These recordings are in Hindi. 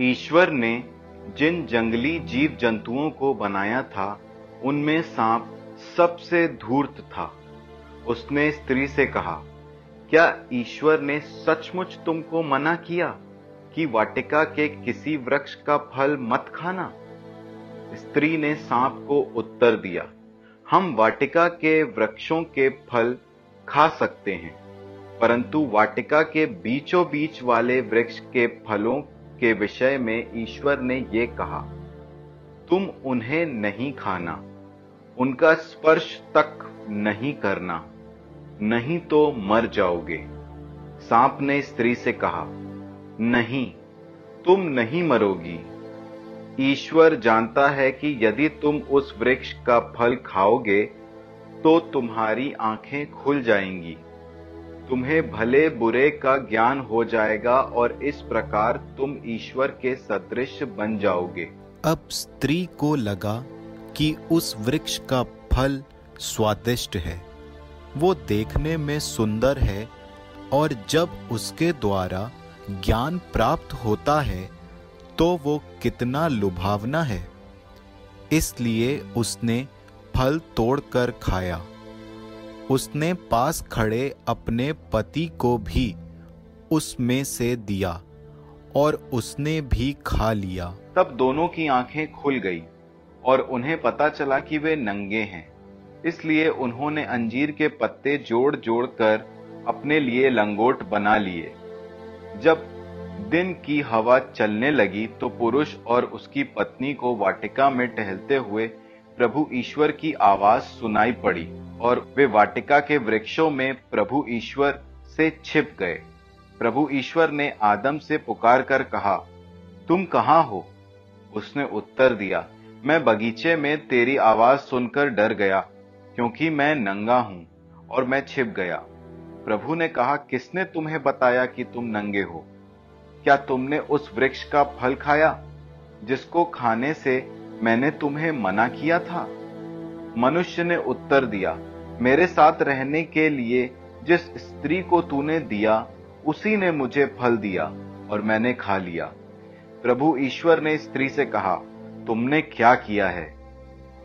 ईश्वर ने जिन जंगली जीव जंतुओं को बनाया था, उनमें सांप सबसे धूर्त था। उसने स्त्री से कहा, क्या ईश्वर ने सचमुच तुमको मना किया कि वाटिका के किसी वृक्ष का फल मत खाना? स्त्री ने सांप को उत्तर दिया, हम वाटिका के वृक्षों के फल खा सकते हैं, परंतु वाटिका के बीचों बीच वाले वृक्ष के फलों के विषय में ईश्वर ने ये कहा, तुम उन्हें नहीं खाना, उनका स्पर्श तक नहीं करना, नहीं तो मर जाओगे। सांप ने स्त्री से कहा, नहीं, तुम नहीं मरोगी। ईश्वर जानता है कि यदि तुम उस वृक्ष का फल खाओगे तो तुम्हारी आँखें खुल जाएँगी। तुम्हें भले बुरे का ज्ञान हो जाएगा और इस प्रकार तुम ईश्वर के सदृश बन जाओगे। अब स्त्री को लगा कि उस वृक्ष का फल स्वादिष्ट है। वो देखने में सुंदर है और जब उसके द्वारा ज्ञान प्राप्त होता है तो वो कितना लुभावना है। इसलिए उसने फल तोड़कर खाया। उसने पास खड़े अपने पति को भी उसमें से दिया और उसने भी खा लिया। तब दोनों की आँखें खुल गई और उन्हें पता चला कि वे नंगे हैं। इसलिए उन्होंने अंजीर के पत्ते जोड़ जोड़ कर अपने लिए लंगोट बना लिए। जब दिन की हवा चलने लगी तो पुरुष और उसकी पत्नी को वाटिका में टहलते हुए प्रभु ईश्वर की आवाज़ सुनाई पड़ी और वे वाटिका के वृक्षों में प्रभु ईश्वर से छिप गए। प्रभु ईश्वर ने आदम से पुकार कर कहा, तुम कहाँ हो? उसने उत्तर दिया, मैं बगीचे में तेरी आवाज़ सुनकर डर गया, क्योंकि मैं नंगा हूँ और मैं छिप गया। प्रभु ने कहा, किसने तुम्हें बताया कि तुम नंगे हो? क्या तुमने उस वृक्ष का फल खाया, जिसको खाने से मैंने तुम्हें मना किया था। मनुष्य ने उत्तर दिया, मेरे साथ रहने के लिए जिस स्त्री को तूने दिया, उसी ने मुझे फल दिया और मैंने खा लिया। प्रभु ईश्वर ने स्त्री से कहा, तुमने क्या किया है?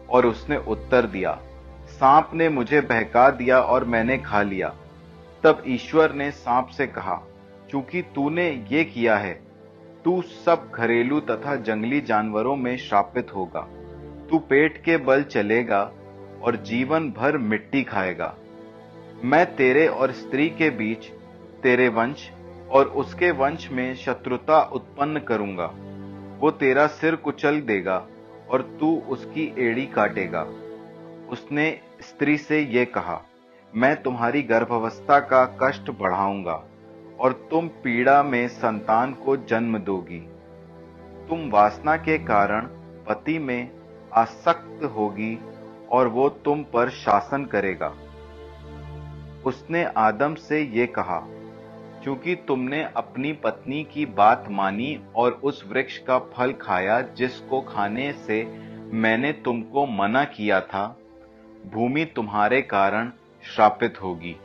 और उसने उत्तर दिया, सांप ने मुझे बहका दिया और मैंने खा लिया। तब ईश्वर ने सांप से कहा, चूँकि तूने ये किया है तू सब घरेलू तथा जंगली जानवरों में श्रापित होगा। तू पेट के बल चलेगा और जीवन भर मिट्टी खाएगा। मैं तेरे और स्त्री के बीच, तेरे वंश और उसके वंश में शत्रुता उत्पन्न करूँगा। वो तेरा सिर कुचल देगा और तू उसकी एड़ी काटेगा। उसने स्त्री से ये कहा, मैं तुम्हारी गर्भावस्था का कष्ट बढ़ाऊँगा। और तुम पीड़ा में संतान को जन्म दोगी। तुम वासना के कारण पति में आसक्त होगी और वो तुम पर शासन करेगा। उसने आदम से ये कहा क्योंकि तुमने अपनी पत्नी की बात मानी और उस वृक्ष का फल खाया जिसको खाने से मैंने तुमको मना किया था, भूमि तुम्हारे कारण श्रापित होगी।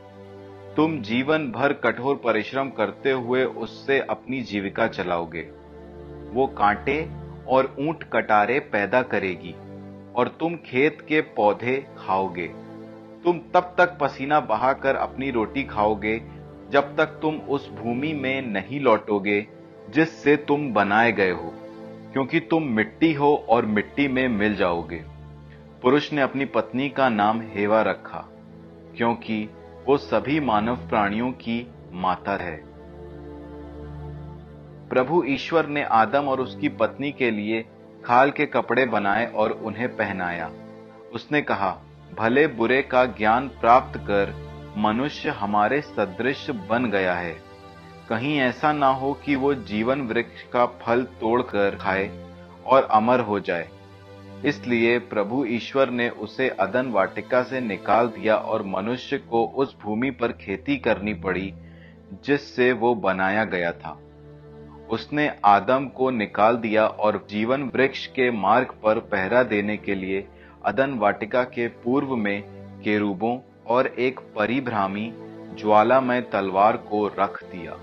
तुम जीवन भर कठोर परिश्रम करते हुए उससे अपनी जीविका चलाओगे। वो कांटे और ऊँट कटारे पैदा करेगी और तुम खेत के पौधे खाओगे। तुम तब तक पसीना बहाकर अपनी रोटी खाओगे जब तक तुम उस भूमि में नहीं लौटोगे जिससे तुम बनाए गए हो, क्योंकि तुम मिट्टी हो और मिट्टी में मिल जाओगे। पुरुष ने अपनी पत्नी का नाम हेवा रखा, क्योंकि वो सभी मानव प्राणियों की माता है। प्रभु ईश्वर ने आदम और उसकी पत्नी के लिए खाल के कपड़े बनाए और उन्हें पहनाया। उसने कहा, भले बुरे का ज्ञान प्राप्त कर मनुष्य हमारे सदृश बन गया है। कहीं ऐसा ना हो कि वो जीवन वृक्ष का फल तोड़कर खाए और अमर हो जाए। इसलिए प्रभु ईश्वर ने उसे अदन वाटिका से निकाल दिया और मनुष्य को उस भूमि पर खेती करनी पड़ी, जिससे वो बनाया गया था। उसने आदम को निकाल दिया और जीवन वृक्ष के मार्ग पर पहरा देने के लिए अदन वाटिका के पूर्व में केरूबों और एक परिभ्रामी ज्वालामय तलवार को रख दिया।